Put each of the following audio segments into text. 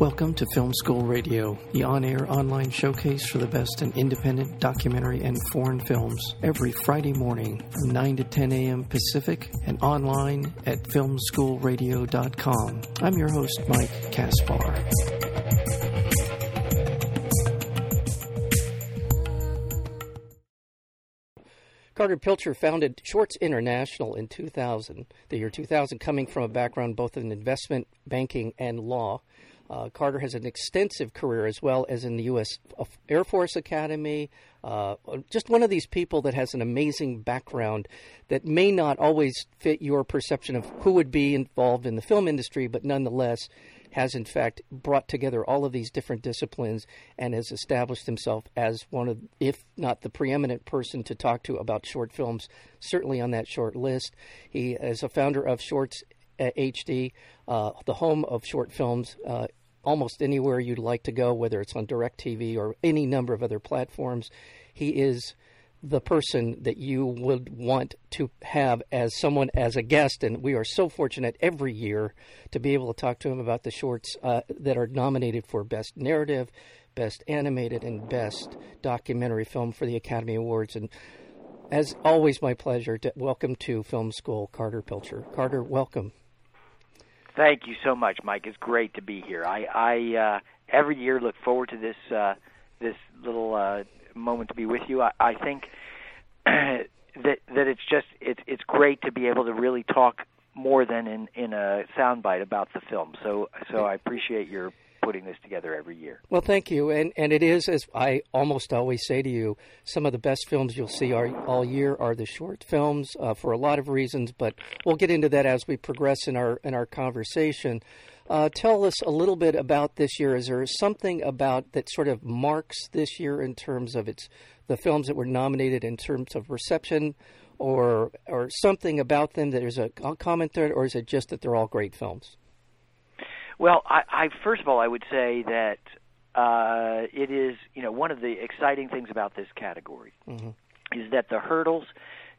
Welcome to Film School Radio, the on air online showcase for the best in independent documentary and foreign films, every Friday morning from 9 to 10 a.m. Pacific and online at filmschoolradio.com. I'm your host, Mike Kaspar. Carter Pilcher founded Shorts International in 2000, the year 2000, coming from a background both in investment, banking, and law. Uh, Carter has an extensive career as well as in the U.S. Air Force Academy. Uh, just one of these people that has an amazing background that may not always fit your perception of who would be involved in the film industry, but nonetheless has in fact brought together all of these different disciplines and has established himself as one of, if not the preeminent person to talk to about short films, certainly on that short list. He is a founder of Shorts HD, uh, the home of short films uh, almost anywhere you'd like to go, whether it's on DirecTV or any number of other platforms. He is the person that you would want to have as someone as a guest. And we are so fortunate every year to be able to talk to him about the shorts uh, that are nominated for best narrative best animated and best documentary film for the academy awards. And as always my pleasure to welcome to film school carter pilcher. Carter welcome Thank you so much, Mike. It's great to be here. I, I uh, every year look forward to this uh, this little uh, moment to be with you. I, I think that that it's just it's it's great to be able to really talk more than in in a soundbite about the film. So so I appreciate your putting this together every year. Well, thank you. And and it is as I almost always say to you, some of the best films you'll see are, all year are the short films uh, for a lot of reasons. But we'll get into that as we progress in our in our conversation. Uh, tell us a little bit about this year. Is there something about that sort of marks this year in terms of its the films that were nominated in terms of reception, or or something about them that is a comment there, or is it just that they're all great films? Well, I, I first of all, I would say that uh, it is you know one of the exciting things about this category mm-hmm. is that the hurdles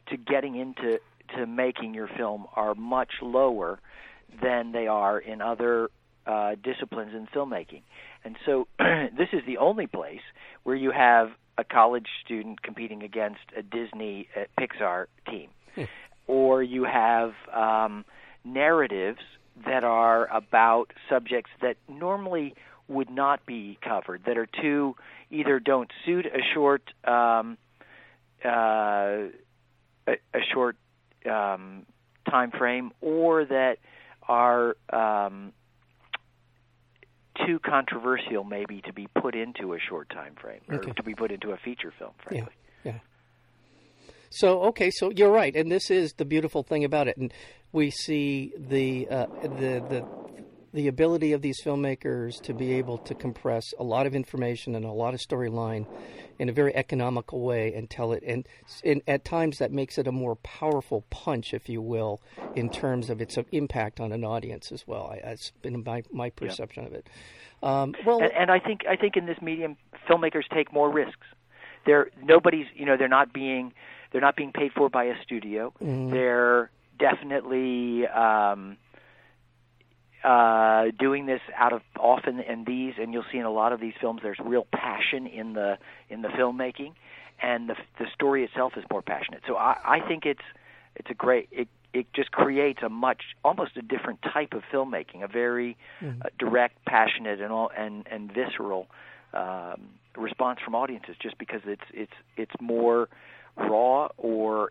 to getting into to making your film are much lower than they are in other uh, disciplines in filmmaking. And so this is the only place where you have a college student competing against a Disney uh, Pixar team, hmm. or you have um, narratives that are about subjects that normally would not be covered, that are too either don't suit a short um, uh, a, a short um, time frame, or that are um, too controversial maybe to be put into a short time frame or okay. to be put into a feature film. Frankly. Yeah. yeah. So okay, so you're right, and this is the beautiful thing about it, and we see the uh, the the the ability of these filmmakers to be able to compress a lot of information and a lot of storyline in a very economical way and tell it and, and, at times that makes it a more powerful punch if you will in terms of its impact on an audience as well I, that's been my, my perception yeah. of it um, well and, and, i think i think in this medium filmmakers take more risks they're nobody's you know they're not being they're not being paid for by a studio. Mm. They're definitely um, uh, doing this out of often in these, and you'll see in a lot of these films, there's real passion in the in the filmmaking, and the the story itself is more passionate. So I, I think it's it's a great it it just creates a much almost a different type of filmmaking, a very mm. uh, direct, passionate, and all and and visceral um, response from audiences, just because it's it's it's more raw or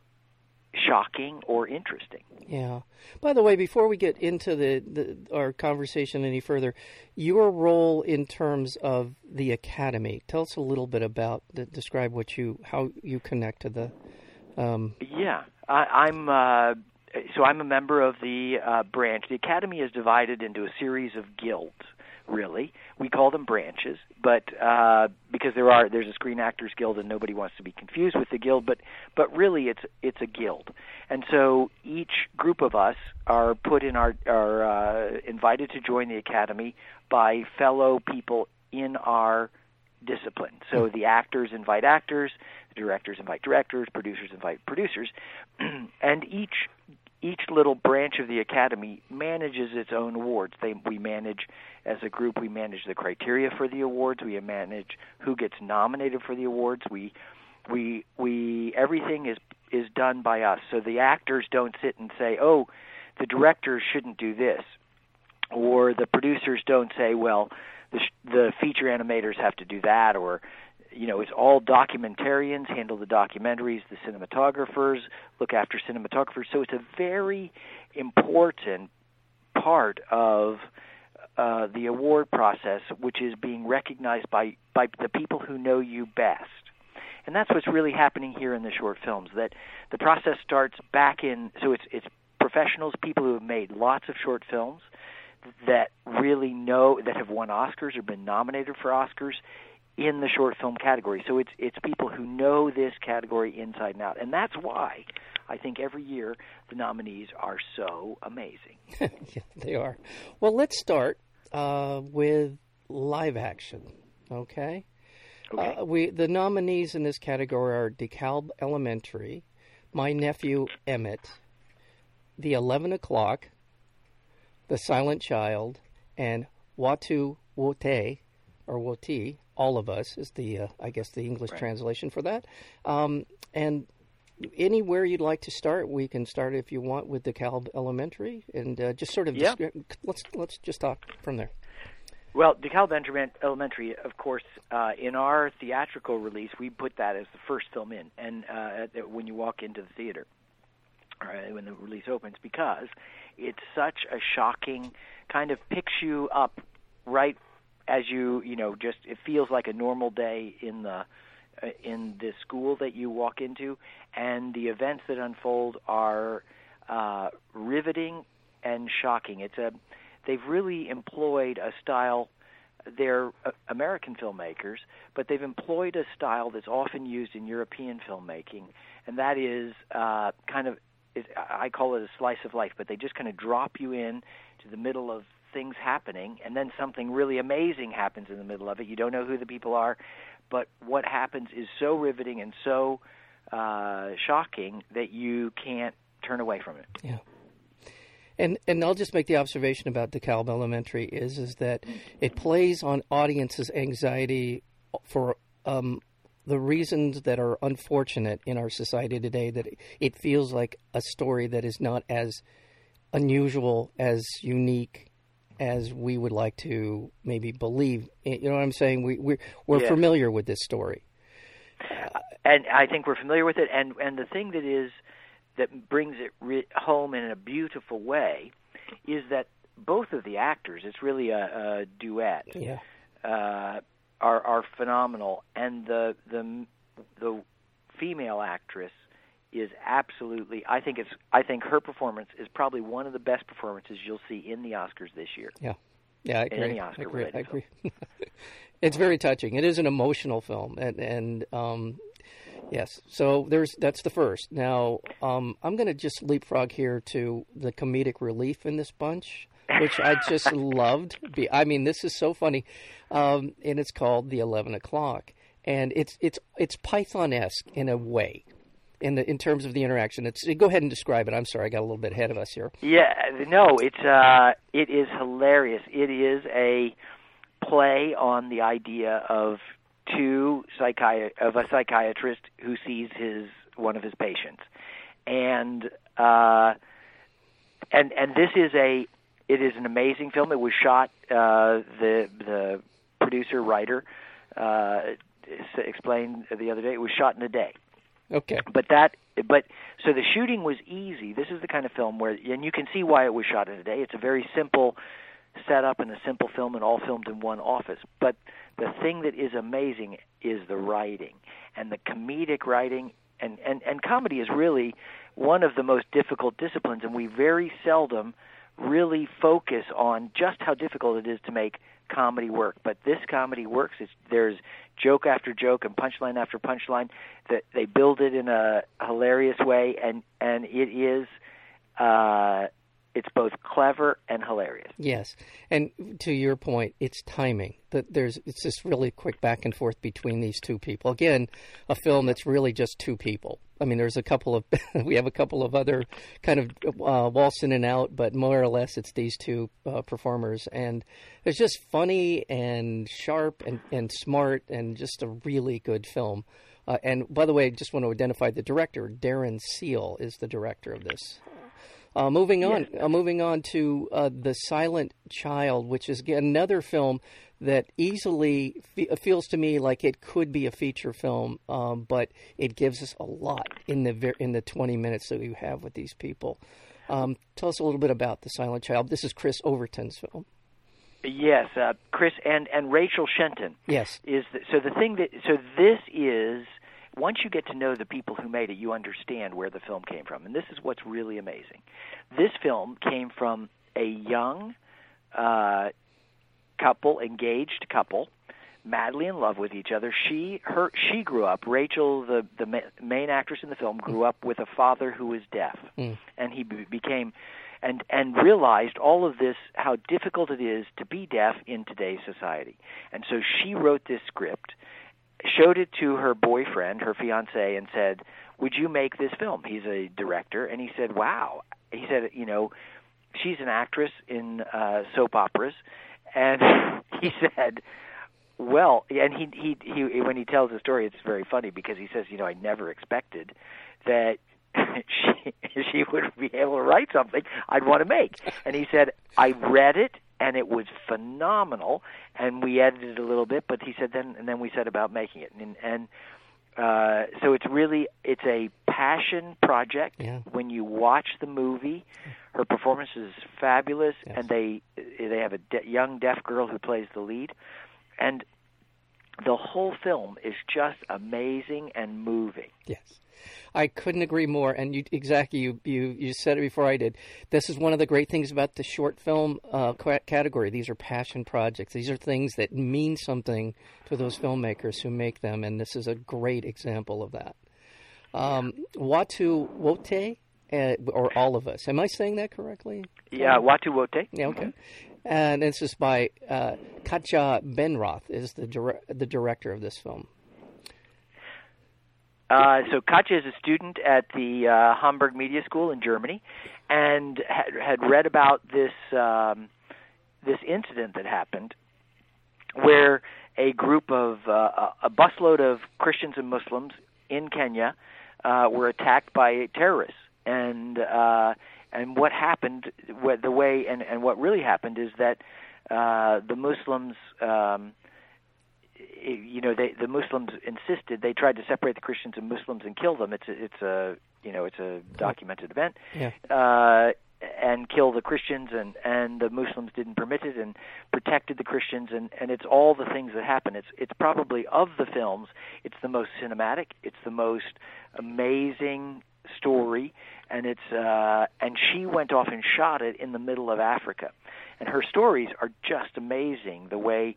shocking or interesting. Yeah. By the way, before we get into the, the, our conversation any further, your role in terms of the academy. Tell us a little bit about the, describe what you how you connect to the. Um... Yeah, I, am uh, so I'm a member of the uh, branch. The academy is divided into a series of guilds really. We call them branches, but uh, because there are there's a Screen Actors Guild, and nobody wants to be confused with the guild. But but really, it's it's a guild, and so each group of us are put in our are uh, invited to join the academy by fellow people in our discipline. So hmm. the actors invite actors, the directors invite directors, producers invite producers, and each each little branch of the academy manages its own awards. They, we manage, as a group, we manage the criteria for the awards. We manage who gets nominated for the awards. We, we, we, everything is is done by us. So the actors don't sit and say, "Oh, the directors shouldn't do this," or the producers don't say, "Well, the, the feature animators have to do that," or you know, it's all documentarians handle the documentaries, the cinematographers look after cinematographers. So it's a very important part of uh, the award process, which is being recognized by by the people who know you best. And that's what's really happening here in the short films. That the process starts back in. So it's it's professionals, people who have made lots of short films that really know that have won Oscars or been nominated for Oscars in the short film category. So it's it's people who know this category inside and out, and that's why I think every year the nominees are so amazing. yeah, they are. Well, let's start uh, with live action. Okay. Okay. Uh, we the nominees in this category are DeKalb Elementary, My Nephew Emmett, The Eleven O'clock, The Silent Child, and Watu Wote or Woti all of us is the uh, I guess the English right. translation for that. Um, and anywhere you'd like to start, we can start if you want with DeKalb Elementary, and uh, just sort of yeah. let's let's just talk from there. Well, DeKalb Elementary, of course, uh, in our theatrical release, we put that as the first film in, and uh, when you walk into the theater, uh, when the release opens, because it's such a shocking kind of picks you up right as you you know just it feels like a normal day in the uh, in the school that you walk into, and the events that unfold are uh, riveting and shocking. It's a they've really employed a style. They're uh, American filmmakers, but they've employed a style that's often used in European filmmaking, and that is uh, kind of I call it a slice of life. But they just kind of drop you in to the middle of things happening, and then something really amazing happens in the middle of it. You don't know who the people are, but what happens is so riveting and so uh, shocking that you can't turn away from it. Yeah. And and I'll just make the observation about DeKalb Elementary is is that it plays on audiences' anxiety for um, the reasons that are unfortunate in our society today. That it feels like a story that is not as unusual, as unique, as we would like to maybe believe. You know what I'm saying? We we're, we're yeah. familiar with this story, and I think we're familiar with it. And and the thing that is that brings it re- home in a beautiful way is that both of the actors, it's really a, a duet, yeah. uh, are are phenomenal, and the the the female actress is absolutely I think it's I think her performance is probably one of the best performances you'll see in the Oscars this year. Yeah. Yeah, I in agree. any Oscar I agree. I agree. it's very touching. It is an emotional film and and um yes. So there's that's the first. Now, um I'm going to just leapfrog here to the comedic relief in this bunch. Which I just loved. I mean, this is so funny, um, and it's called the Eleven O'clock, and it's it's it's Python esque in a way in the in terms of the interaction. It's go ahead and describe it. I'm sorry, I got a little bit ahead of us here. Yeah, no, it's uh, it is hilarious. It is a play on the idea of two psychiat- of a psychiatrist who sees his one of his patients, and uh, and and this is a it is an amazing film. It was shot uh, the the producer writer uh, explained the other day. It was shot in a day. Okay. But that, but so the shooting was easy. This is the kind of film where, and you can see why it was shot in a day. It's a very simple setup and a simple film, and all filmed in one office. But the thing that is amazing is the writing and the comedic writing, and and and comedy is really one of the most difficult disciplines, and we very seldom really focus on just how difficult it is to make comedy work. But this comedy works. It's, there's joke after joke and punchline after punchline. That they build it in a hilarious way, and and it is uh, it's both clever and hilarious. Yes, and to your point, it's timing. That there's it's just really quick back and forth between these two people. Again, a film that's really just two people. I mean, there's a couple of we have a couple of other kind of uh, waltz in and out, but more or less it's these two uh, performers, and it's just funny and sharp and and smart and just a really good film. Uh, and by the way, I just want to identify the director. Derin Seale is the director of this. Uh, moving on, uh, moving on to uh, the Silent Child, which is another film that easily fe- feels to me like it could be a feature film, um, but it gives us a lot in the ver- in the twenty minutes that we have with these people. Um, tell us a little bit about the Silent Child. This is Chris Overton's film. Yes, uh, Chris and and Rachel Shenton. Yes, is the, so the thing that so this is once you get to know the people who made it, you understand where the film came from. And this is what's really amazing. This film came from a young uh, couple, engaged couple, madly in love with each other. She her she grew up. Rachel, the the ma- main actress in the film, grew up with a father who was deaf, mm. and he be- became and and realized all of this how difficult it is to be deaf in today's society. And so she wrote this script showed it to her boyfriend, her fiance, and said, "Would you make this film?" He's a director, and he said, "Wow." He said, "You know, she's an actress in uh, soap operas," and he said, "Well," and he he he when he tells the story, it's very funny because he says, "You know, I never expected that." she she would be able to write something I'd want to make. And he said, I read it and it was phenomenal. And we edited a little bit, but he said then, and then we said about making it, and and uh, so it's really it's a passion project. Yeah. When you watch the movie, her performance is fabulous, yes. and they they have a de- young deaf girl who plays the lead, and the whole film is just amazing and moving. Yes. I couldn't agree more. And you, exactly, you, you, you said it before I did. This is one of the great things about the short film uh, category. These are passion projects. These are things that mean something to those filmmakers who make them, and this is a great example of that. Um, Watu Wote, uh, or all of us. Am I saying that correctly? Yeah, Watu Wote. Yeah, okay. And this is by uh, Katja Benrath, is the dire- the director of this film. Uh, so Katja is a student at the uh, Hamburg Media School in Germany, and had, had read about this um, this incident that happened, where a group of uh, a busload of Christians and Muslims in Kenya uh, were attacked by terrorists, and uh, and what happened, what the way and and what really happened is that uh, the Muslims. Um, you know, they, the Muslims insisted they tried to separate the Christians and Muslims and kill them. It's a, it's a you know it's a documented event. Yeah. Uh, and kill the Christians and and the Muslims didn't permit it and protected the Christians and and it's all the things that happen. It's it's probably of the films, it's the most cinematic, it's the most amazing story and it's uh and she went off and shot it in the middle of Africa. And her stories are just amazing the way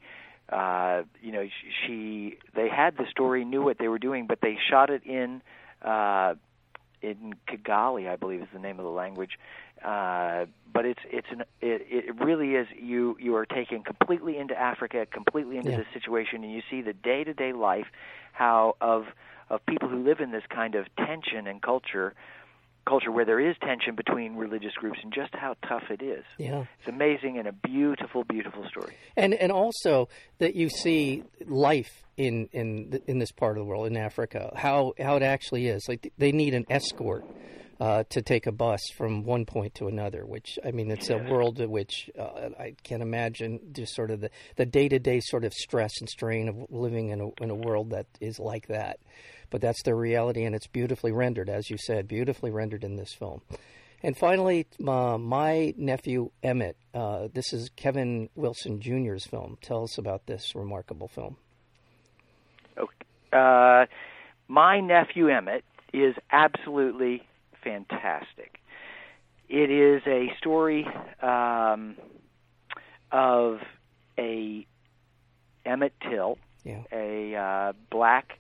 uh, you know, she they had the story, knew what they were doing, but they shot it in uh, in Kigali, I believe is the name of the language. Uh, but it's it's an it, it really is you you are taken completely into Africa, completely into Yeah. this situation, and you see the day to day life how of of people who live in this kind of tension and culture culture where there is tension between religious groups and just how tough it is. Yeah. It's amazing and a beautiful, beautiful story. And and also that you see life in in in this part of the world in Africa, how how it actually is. Like they need an escort uh, to take a bus from one point to another. Which I mean, it's a world in which uh, I can't imagine just sort of the the day to day sort of stress and strain of living in a in a world that is like that. But that's their reality, and it's beautifully rendered, as you said, beautifully rendered in this film. And finally, uh, my nephew Emmett. Uh, this is Kevin Wilson Jr.'s film. Tell us about this remarkable film. Okay. Uh, my nephew Emmett is absolutely fantastic. It is a story um, of a Emmett Till, Yeah. a uh, black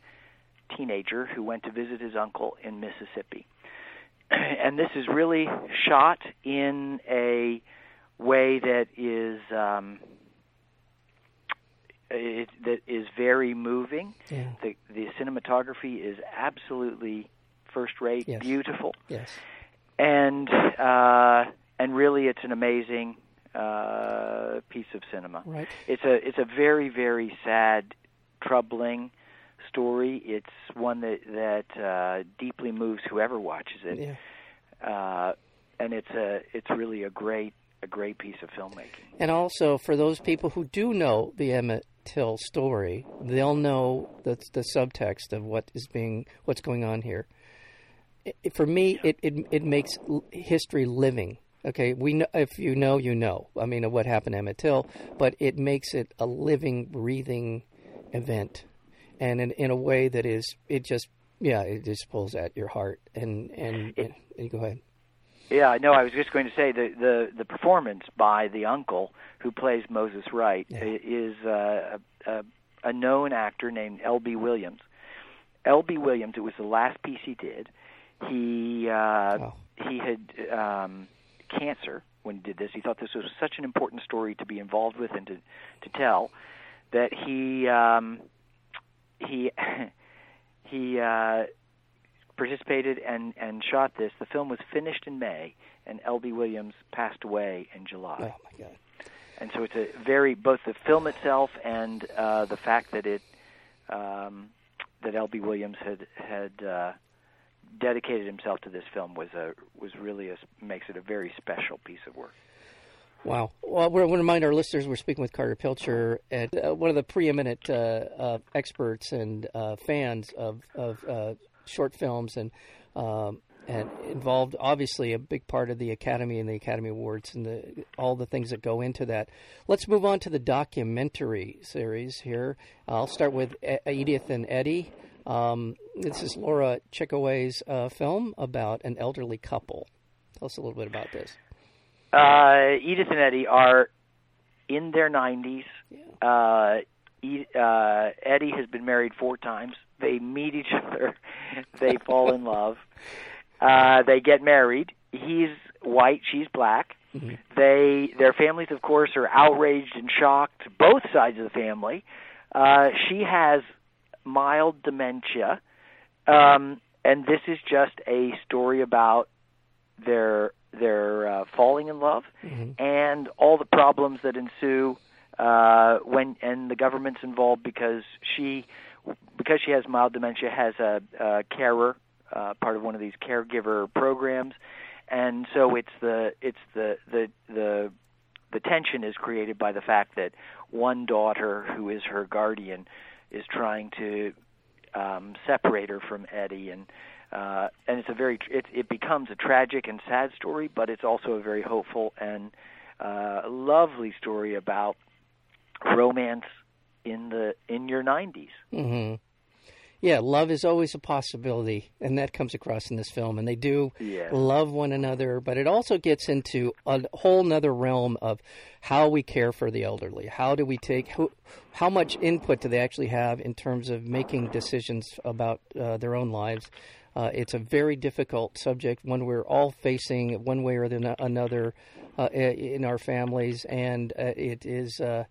teenager who went to visit his uncle in Mississippi. and this is really shot in a way that is um, it, that is very moving. Yeah. The the cinematography is absolutely first rate, Yes. beautiful, Yes. and uh, and really it's an amazing uh, piece of cinema. Right. It's a it's a very very sad, troubling story. It's one that that uh, deeply moves whoever watches it, Yeah. uh, and it's a it's really a great a great piece of filmmaking. And also for those people who do know the Emmett Till story, they'll know the the subtext of what is being what's going on here. It, for me, it, it it makes history living. Okay, we know if you know, you know. I mean, what happened to Emmett Till, but it makes it a living, breathing event, and in, in a way that is it just yeah, it just pulls at your heart. And and, and, and go ahead. Yeah, no, I was just going to say the the the performance by the uncle who plays Moses Wright Yeah. is uh, a, a a known actor named L.B. Williams. L.B. Williams, it was the last piece he did. He uh, Wow. he had um, cancer when he did this. He thought this was such an important story to be involved with and to to tell that he um, he he uh, participated and and shot this. The film was finished in May, and L.B. Williams passed away in July. Oh my God. And so it's a very both the film itself and uh, the fact that it um, that L.B. Williams had had uh, dedicated himself to this film was a was really a, makes it a very special piece of work. Wow. Well, I want to remind our listeners we're speaking with Carter Pilcher, uh, one of the preeminent uh, uh, experts and uh, fans of, of uh, short films, and um, and involved obviously a big part of the Academy and the Academy Awards and the all the things that go into that. Let's move on to the documentary series here. I'll start with E- Edith and Eddie. Um, this is Laura Checkoway's uh, film about an elderly couple. Tell us a little bit about this. Uh, Edith and Eddie are in their 90s. Uh, E- uh, Eddie has been married four times. They meet each other. they fall in love. Uh, they get married. He's white. She's black. They their families, of course, are outraged and shocked. Both sides of the family. Uh, she has mild dementia, um, and this is just a story about their their uh, falling in love and all the problems that ensue uh, when and the government's involved because she because she has mild dementia has a, a carer uh, part of one of these caregiver programs. And so it's the it's the the the the tension is created by the fact that one daughter who is her guardian is trying to um, separate her from Eddie and uh, and it's a very it it becomes a tragic and sad story, but it's also a very hopeful and uh, lovely story about romance in the in your 90s. hmm Yeah, love is always a possibility, and that comes across in this film. And they do Yeah. love one another, but it also gets into a whole nother realm of how we care for the elderly. How do we take who, how much input do they actually have in terms of making decisions about uh, their own lives? Uh, it's a very difficult subject, one we're all facing one way or the, another uh, in our families, and uh, it is uh,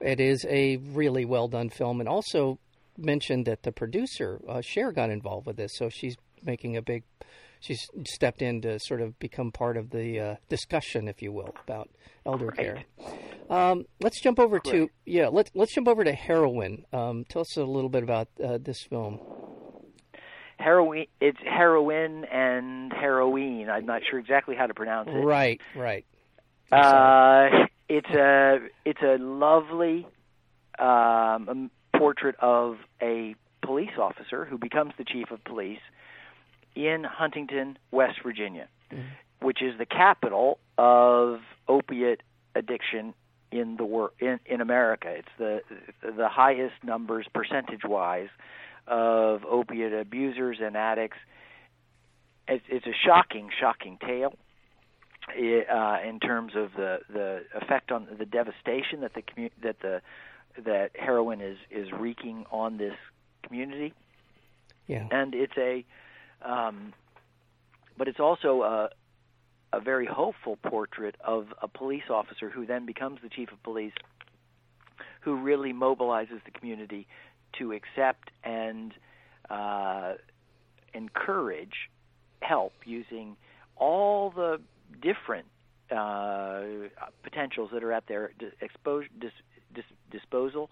it is a really well done film, and also mentioned that the producer uh, Cher got involved with this, so she's making a big. She's stepped in to sort of become part of the uh, discussion, if you will, about elder care. Um, let's jump over to yeah. Let's let's jump over to heroin. Um, tell us a little bit about uh, this film. Heroin it's heroin and heroine. I'm not sure exactly how to pronounce it. Right, right. Uh, it's a it's a lovely um, um, portrait of a police officer who becomes the chief of police in Huntington, West Virginia, which is the capital of opiate addiction in the wor- in, in America. It's the the highest numbers percentage wise of opiate abusers and addicts. It's, it's a shocking, shocking tale i- uh, in terms of the the effect on the devastation that the commu- that the that heroin is is wreaking on this community, Yeah. and it's a um, but it's also a a very hopeful portrait of a police officer who then becomes the chief of police, who really mobilizes the community to accept and uh, encourage help using all the different uh, potentials that are at their exposure, dis, dis, disposal.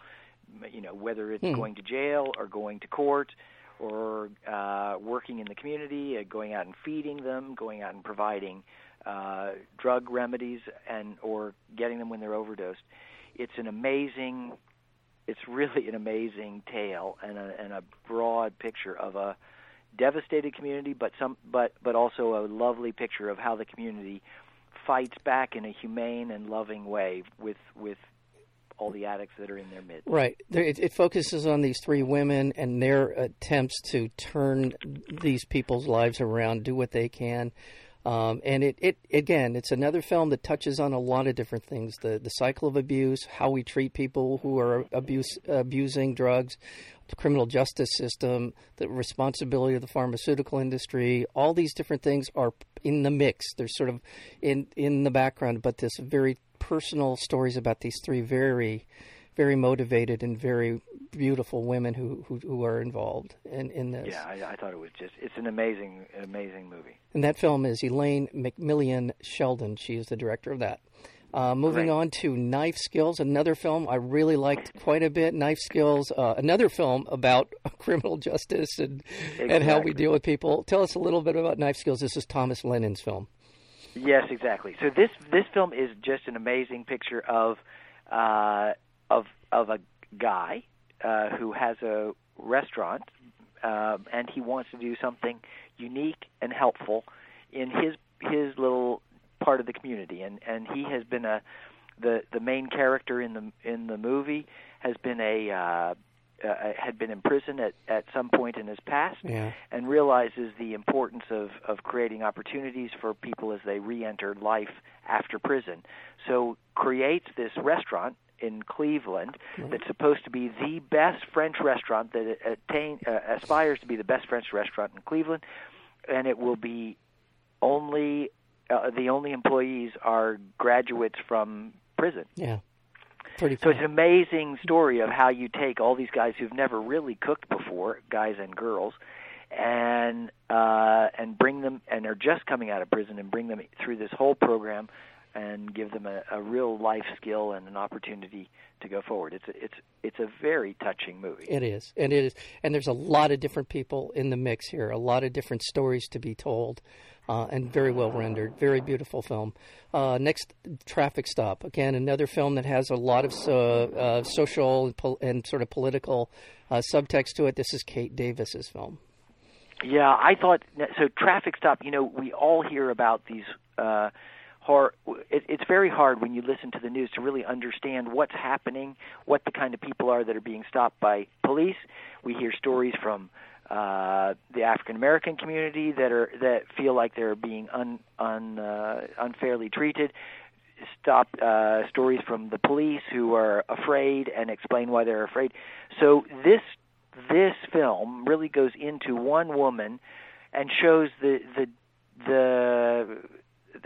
You know, whether it's hmm. going to jail or going to court or uh, working in the community, uh, going out and feeding them, going out and providing uh, drug remedies, and or getting them when they're overdosed. It's an amazing, it's really an amazing tale and a, and a broad picture of a devastated community, but some, but but also a lovely picture of how the community fights back in a humane and loving way with with all the addicts that are in their midst. Right. It, it, focuses on these three women and their attempts to turn these people's lives around, do what they can. Um, and it, it again, it's another film that touches on a lot of different things: the the cycle of abuse, how we treat people who are abuse, abusing drugs, the criminal justice system, the responsibility of the pharmaceutical industry. All these different things are in the mix. They're sort of in in the background, but this very personal stories about these three very very motivated and very beautiful women who who, who are involved in, in this. Yeah, I, I, thought it was just it's an amazing amazing movie. And that film is Elaine McMillion Sheldon. She is the director of that. Uh, moving right. on to Knife Skills, another film I really liked quite a bit. Knife Skills, uh, another film about criminal justice and exactly. and how we deal with people. Tell us a little bit about Knife Skills. This is Thomas Lennon's film. Yes, exactly. So this this film is just an amazing picture of uh, of of a guy uh, who has a restaurant um, and he wants to do something unique and helpful in his his little part of the community and and he has been a the the main character in the in the movie has been a uh, uh, had been in prison at, at some point in his past yeah. and realizes the importance of, of creating opportunities for people as they re-enter life after prison. So creates this restaurant in Cleveland right. that's supposed to be the best French restaurant that attain, uh, aspires to be the best French restaurant in Cleveland, and it will be only uh, the only employees are graduates from prison. Yeah. Pretty so it's an amazing story of how you take all these guys who've never really cooked before, guys and girls, and uh, and bring them and are just coming out of prison and bring them through this whole program and give them a, a real life skill and an opportunity to go forward. It's a, it's it's a very touching movie. It is, and it is, and there's a lot of different people in the mix here. A lot of different stories to be told, uh, and very well rendered. Very beautiful film. Uh, next, Traffic Stop. Again, another film that has a lot of uh, uh social and, pol- and, sort of political uh, subtext to it. This is Kate Davis's film. Yeah, I thought so. Traffic Stop. You know, we all hear about these uh, It, it's very hard when you listen to the news to really understand what's happening, what the kind of people are that are being stopped by police. We hear stories from uh, the African American community that are that feel like they're being un, un uh, unfairly treated. Stop uh, stories from the police who are afraid and explain why they're afraid. So this this film really goes into one woman and shows the the the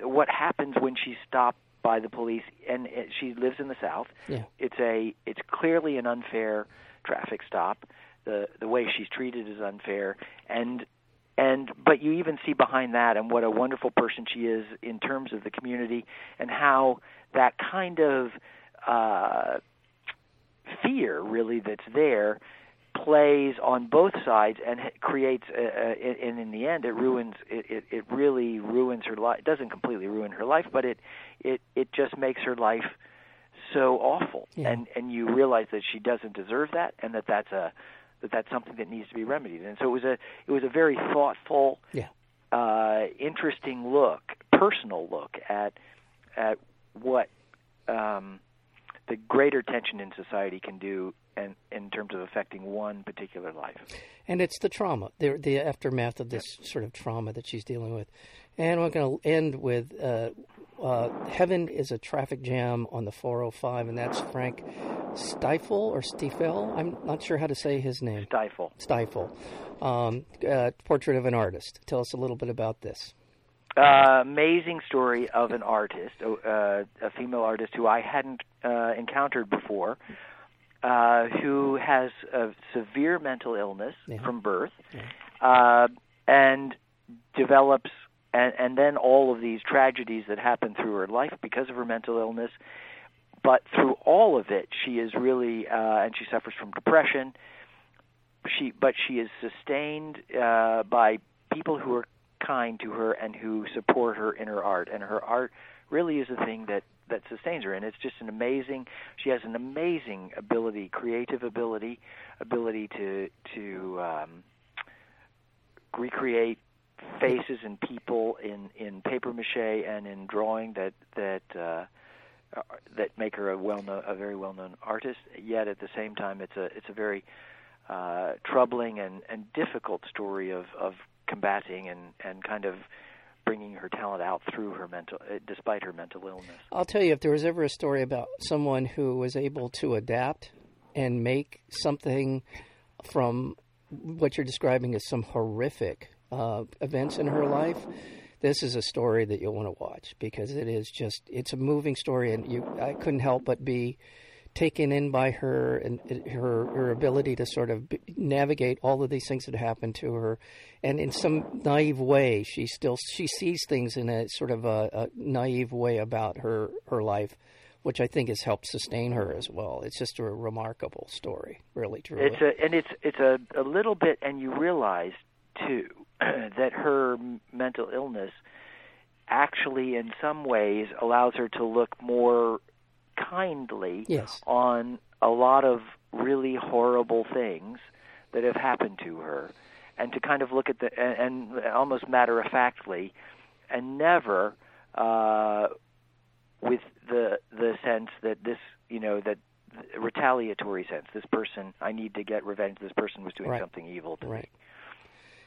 what happens when she's stopped by the police and it, she lives in the south yeah. it's a it's clearly an unfair traffic stop the the way she's treated is unfair and and but you even see behind that and what a wonderful person she is in terms of the community and how that kind of uh fear really that's there plays on both sides and creates a, and in the end it ruins it, it it really ruins her life it doesn't completely ruin her life but it it it just makes her life so awful yeah. and and you realize that she doesn't deserve that and that that's a that that's something that needs to be remedied and so it was a it was a very thoughtful yeah. uh interesting look personal look at at what um the greater tension in society can do and in terms of affecting one particular life. And it's the trauma, the, the aftermath of this sort of trauma that she's dealing with. And we're going to end with uh, uh, Heaven is a Traffic Jam on the 405, and that's Frank Stifle or Stiefel. I'm not sure how to say his name. Stifle. Stifle. Um, uh, portrait of an artist. Tell us a little bit about this. uh, amazing story of an artist, uh, a female artist who I hadn't uh, encountered before, uh, who has a severe mental illness Yeah. from birth, uh, and develops, and, and then all of these tragedies that happen through her life because of her mental illness. But through all of it, she is really, uh, and she suffers from depression. She, but she is sustained uh, by people who are kind to her and who support her in her art, and her art really is the thing that that sustains her. And it's just an amazing. She has an amazing ability, creative ability, ability to to um, recreate faces and people in in paper mache and in drawing that that uh, uh, that make her a well known a very well known artist. Yet at the same time, it's a it's a very uh, troubling and and difficult story of of combating and and kind of bringing her talent out through her mental uh, despite her mental illness. I'll tell you, if there was ever a story about someone who was able to adapt and make something from what you're describing as some horrific uh, events in her life, this is a story that you'll want to watch because it is just it's a moving story, and you I couldn't help but be taken in by her and uh, her her ability to sort of navigate all of these things that happen to her, and in some naive way, she still she sees things in a sort of a, a naive way about her her life, which I think has helped sustain her as well. It's just a remarkable story, really, truly. It's a and it's it's a a little bit, and you realize too that her mental illness actually, in some ways, allows her to look more kindly yes, on a lot of really horrible things that have happened to her, and to kind of look at the and, and almost matter of factly, and never uh, with the the sense that this you know that retaliatory sense. This person, I need to get revenge. This person was doing Right. something evil to right. me.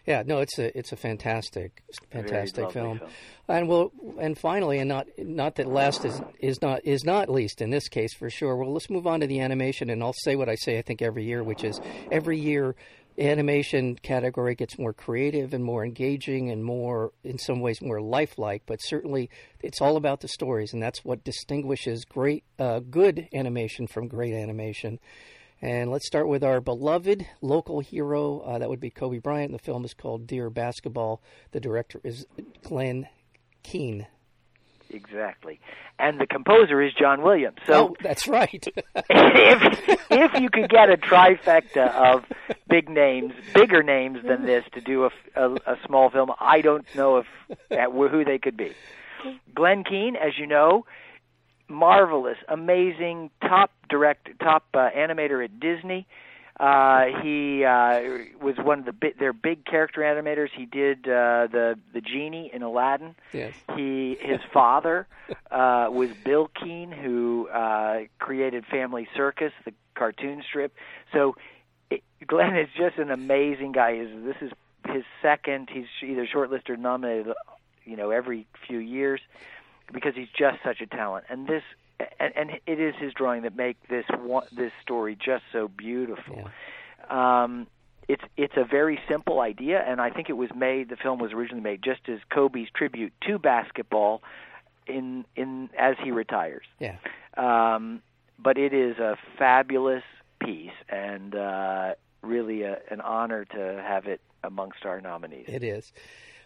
Yeah, no, it's a it's a fantastic fantastic film. film. And well, and finally, and not not that last is is not is not least in this case for sure. Well, let's move on to the animation, and I'll say what I say I think every year, which is every year animation category gets more creative and more engaging and more in some ways more lifelike. But certainly, it's all about the stories, and that's what distinguishes great uh, good animation from great animation. And let's start with our beloved local hero. Uh, that would be Kobe Bryant. The film is called Dear Basketball. The director is Glenn Keane. Exactly, and the composer is John Williams. So oh, that's right. if if you could get a trifecta of big names, bigger names than this, to do a, a, a small film, I don't know if uh, who they could be. Glenn Keane, as you know, marvelous, amazing, top direct, top uh, animator at Disney. Uh, he uh, was one of the bi- their big character animators. He did uh, the the genie in Aladdin. yes. He his father uh, was Bill Keane, who uh, created Family Circus, the cartoon strip. So it, Glenn is just an amazing guy. He's, this is his second. He's either shortlisted or nominated, you know, every few years because he's just such a talent. And this. And, and it is his drawing that make this one, this story just so beautiful Yeah. um, it's it's a very simple idea, and I think it was made. The film was originally made just as Kobe's tribute to basketball, in in as he retires. Yeah. Um, but it is a fabulous piece, and uh, really a, an honor to have it amongst our nominees. It is.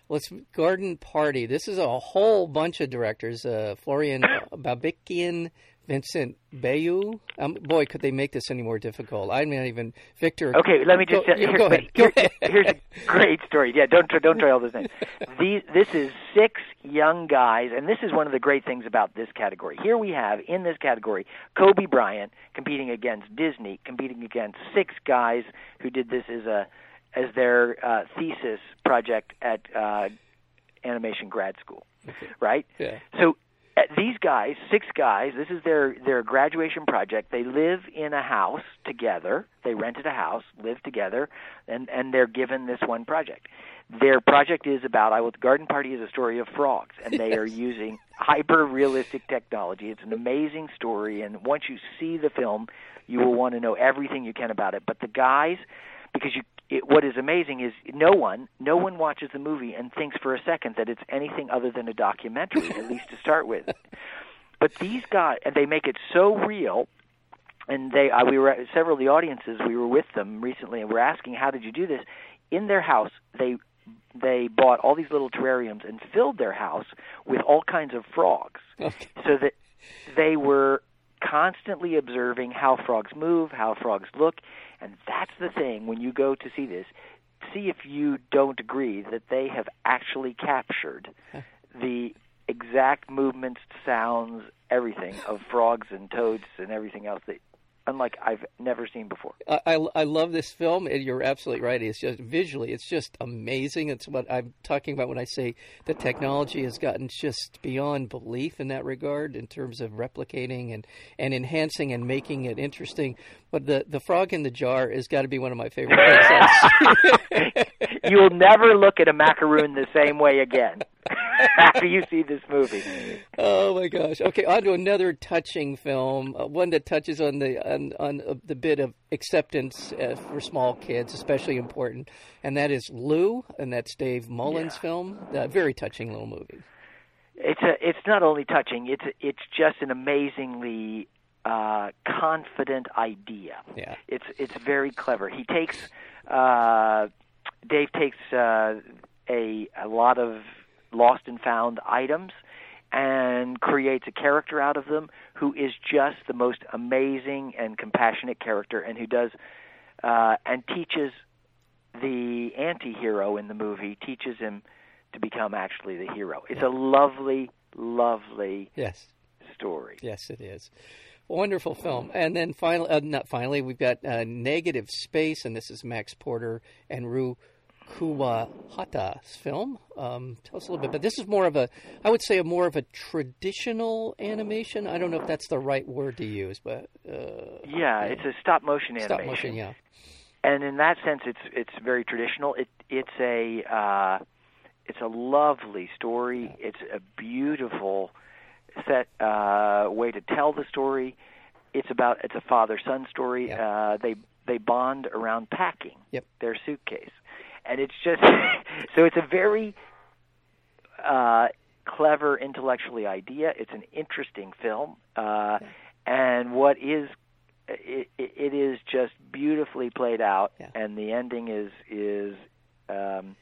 Let's Garden Party. This is a whole bunch of directors: uh, Florian Babikian, Vincent Bayoux. Um, boy, could they make this any more difficult? I'm not even Victor. Okay, let me just Go, yeah, here- go ahead. Go here- ahead. here's a great story. Yeah, don't don't try all those names. These this is six young guys, and this is one of the great things about this category. Here we have in this category Kobe Bryant competing against Disney, competing against six guys who did this as a as their uh, thesis project at uh, animation grad school, right? Yeah. So uh, these guys, six guys, this is their their graduation project. They live in a house together. They rented a house, live together, and and they're given this one project. Their project is about I will Garden Party is a story of frogs, and they are using hyper realistic technology. It's an amazing story, and once you see the film, you will want to know everything you can about it. But the guys, because you it, what is amazing is no one, no one watches the movie and thinks for a second that it's anything other than a documentary, at least to start with. But these guys, and they make it so real. And they, uh, we were at several of the audiences. We were with them recently, and we're asking, "How did you do this?" In their house, they they bought all these little terrariums and filled their house with all kinds of frogs, so that they were constantly observing how frogs move, how frogs look, and that's the thing when you go to see this. See if you don't agree that they have actually captured the exact movements, sounds, everything of frogs and toads and everything else that unlike I've never seen before. I, I, I love this film, and you're absolutely right. It's just visually, it's just amazing. It's what I'm talking about when I say the technology has gotten just beyond belief in that regard, in terms of replicating and, and enhancing and making it interesting. But the the frog in the jar has got to be one of my favorite things. You'll never look at a macaroon the same way again after you see this movie. oh my gosh! Okay, on to another touching film, uh, one that touches on the on, on uh, the bit of acceptance uh, for small kids, especially important, and that is Lou, and that's Dave Mullins' Yeah. film. Uh, very touching little movie. It's a. It's not only touching. It's it's just an amazingly uh, confident idea. Yeah. It's it's very clever. He takes uh, Dave takes uh, a a lot of lost and found items and creates a character out of them who is just the most amazing and compassionate character and who does uh, and teaches the anti-hero in the movie teaches him to become actually the hero. It's a lovely lovely Yes. story. Yes, it is. Wonderful film. And then finally, uh, not finally, we've got uh, Negative Space, and this is Max Porter and Ru Kuwahata's film. Um, tell us a little bit, but this is more of a, I would say, a more of a traditional animation. I don't know if that's the right word to use, but uh, Yeah, it's a stop motion animation. stop motion, yeah. and in that sense, it's it's very traditional. It it's a uh, it's a lovely story. It's a beautiful set uh, way to tell the story. It's about it's a father son story. Yeah. Uh, they they bond around packing Yep. their suitcase, and it's just so it's a very uh, clever intellectually idea. It's an interesting film, uh, and what is it, it it is just beautifully played out, Yeah. and the ending is is um,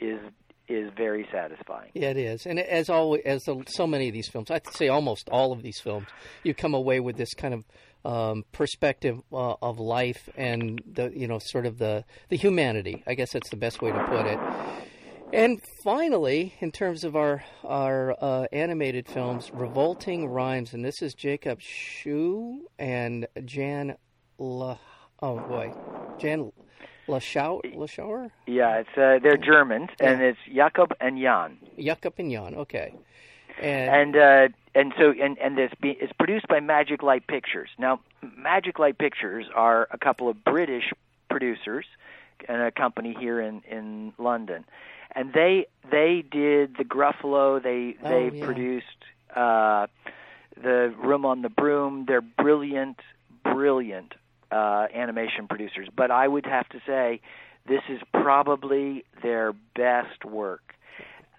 is is very satisfying. Yeah, it is, and as always, as the, so many of these films, I'd say almost all of these films, you come away with this kind of um, perspective uh, of life and the you know sort of the the humanity. I guess that's the best way to put it. And finally, in terms of our our uh, animated films, Revolting Rhymes, and this is Jakob Schuh and Jan La. Oh boy, Jan Lachauer, Yeah, it's uh, they're Germans, and it's Jakob and Jan, Jakob and Jan. Okay, and, and uh, and so and and this be, it's produced by Magic Light Pictures. Now, Magic Light Pictures are a couple of British producers and a company here in in London, and they they did the Gruffalo. They Oh, they yeah. produced uh, the Room on the Broom. They're brilliant, brilliant uh, animation producers. But I would have to say, this is probably their best work.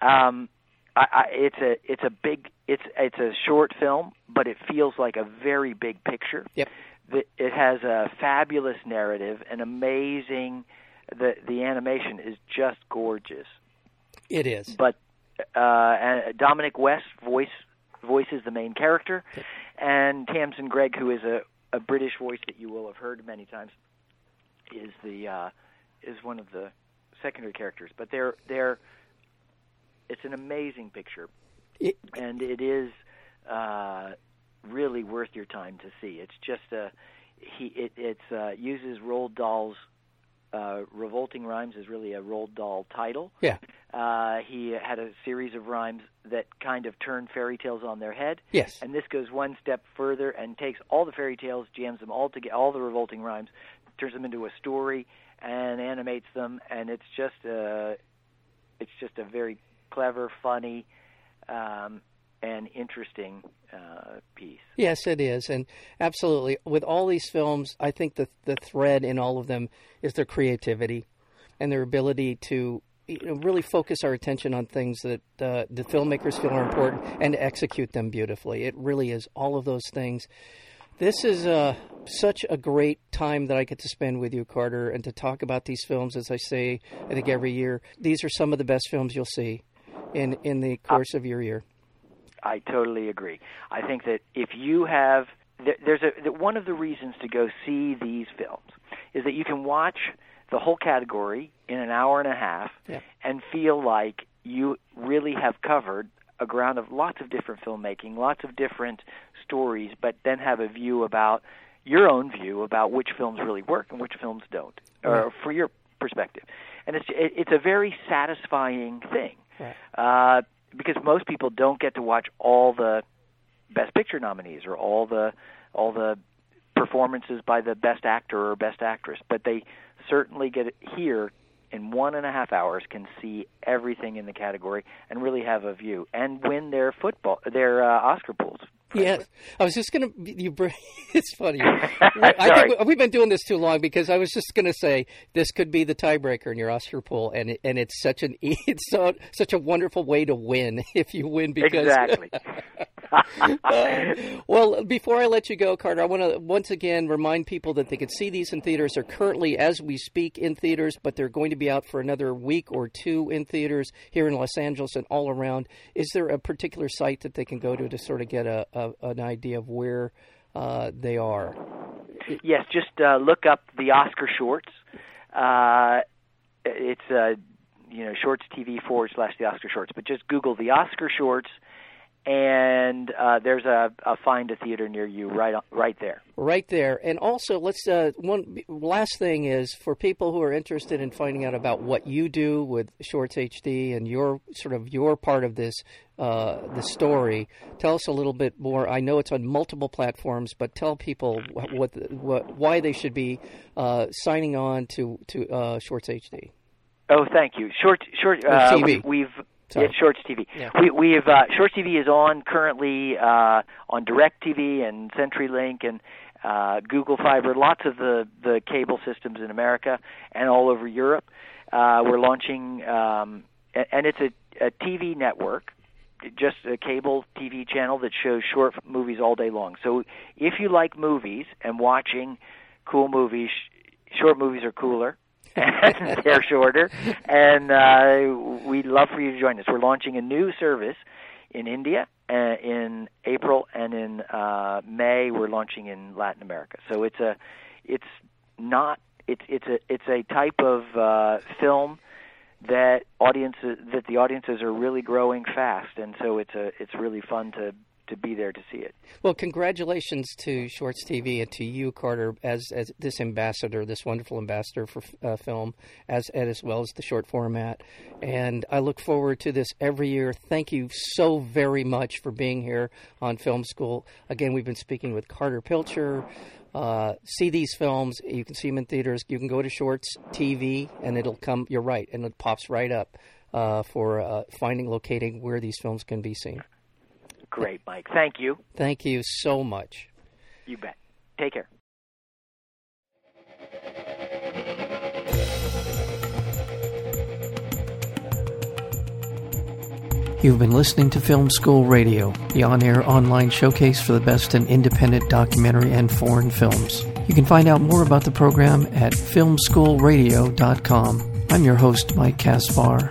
Um, I, I, it's a it's a big it's it's a short film, but it feels like a very big picture. Yep. It has a fabulous narrative, an amazing. The the animation is just gorgeous. it is. But uh, and Dominic West voice voices the main character, and Tamsin Greig, who is a a British voice that you will have heard many times, is the uh, is one of the secondary characters. But they're they're it's an amazing picture, and it is uh, really worth your time to see. It's just a he it it's uh, uses Roald Dahl's uh, Revolting Rhymes is really a Roald Dahl title. Yeah. Uh, he had a series of rhymes that kind of turned fairy tales on their head. Yes. And this goes one step further and takes all the fairy tales, jams them all together, all the revolting rhymes, turns them into a story, and animates them. And it's just a, it's just a very clever, funny, um, and interesting uh, piece. Yes, it is, and absolutely with all these films, I think the the thread in all of them is their creativity and their ability to you know, really focus our attention on things that uh, the filmmakers feel are important and execute them beautifully. It really is all of those things. This is uh, such a great time that I get to spend with you, Carter, and to talk about these films. As I say, I think every year, these are some of the best films you'll see in in the course of your year. I totally agree. I think that if you have, there's a one of the reasons to go see these films is that you can watch the whole category in an hour and a half yeah. and feel like you really have covered a ground of lots of different filmmaking, lots of different stories, but then have a view about your own view about which films really work and which films don't, or for your perspective. And it's it's a very satisfying thing right. uh, because most people don't get to watch all the best picture nominees or all the all the performances by the best actor or best actress, but they certainly get here in one and a half hours can see everything in the category and really have a view and win their football their uh, Oscar pools. Yes, I was just gonna. You, it's funny. I think we've been doing this too long because I was just gonna say this could be the tiebreaker in your Oscar pool, and it, and it's such an it's so, such a wonderful way to win if you win because exactly. uh, well, before I let you go, Carter, I want to once again remind people that they can see these in theaters. They're currently, as we speak, in theaters, but they're going to be out for another week or two in theaters here in Los Angeles and all around. Is there a particular site that they can go to to sort of get a, a an idea of where uh, they are? Yes, just uh, look up the Oscar shorts. Uh, it's uh, you know Shorts TV forward slash the Oscar shorts, but just Google the Oscar shorts and uh, there's a, a find a theater near you right right there. Right there, and also let's uh, one last thing is for people who are interested in finding out about what you do with Shorts HD and your sort of your part of this uh, the story. Tell us a little bit more. I know it's on multiple platforms, but tell people what, what why they should be uh, signing on to to uh, Shorts HD. Oh, thank you. Short short uh, TV. We, we've Sorry. Yeah, Shorts TV. Yeah. We we have uh, Shorts TV is on currently uh, on DirecTV and CenturyLink and uh, Google Fiber, lots of the the cable systems in America and all over Europe. Uh, we're launching, um, and it's a, a TV network, just a cable TV channel that shows short movies all day long. So if you like movies and watching cool movies, short movies are cooler and they're shorter. And uh, we'd love for you to join us. We're launching a new service in India uh, in April, and in uh, May we're launching in Latin America. So it's a, it's not, it's it's a it's a type of uh, film that audiences that the audiences are really growing fast, and so it's a it's really fun to to be there to see it. Well, congratulations to Shorts TV and to you, Carter, as as this ambassador, this wonderful ambassador for uh, film, as as well as the short format. And I look forward to this every year. Thank you so very much for being here on Film School. Again, we've been speaking with Carter Pilcher. Uh, see these films. You can see them in theaters. You can go to Shorts TV, and it'll come. You're right, and it pops right up uh, for uh, finding, locating where these films can be seen. Great, Mike. Thank you. Thank you so much. You bet. Take care. You've been listening to Film School Radio, the on air online showcase for the best in independent documentary and foreign films. You can find out more about the program at filmschoolradio.com. I'm your host, Mike Kaspar.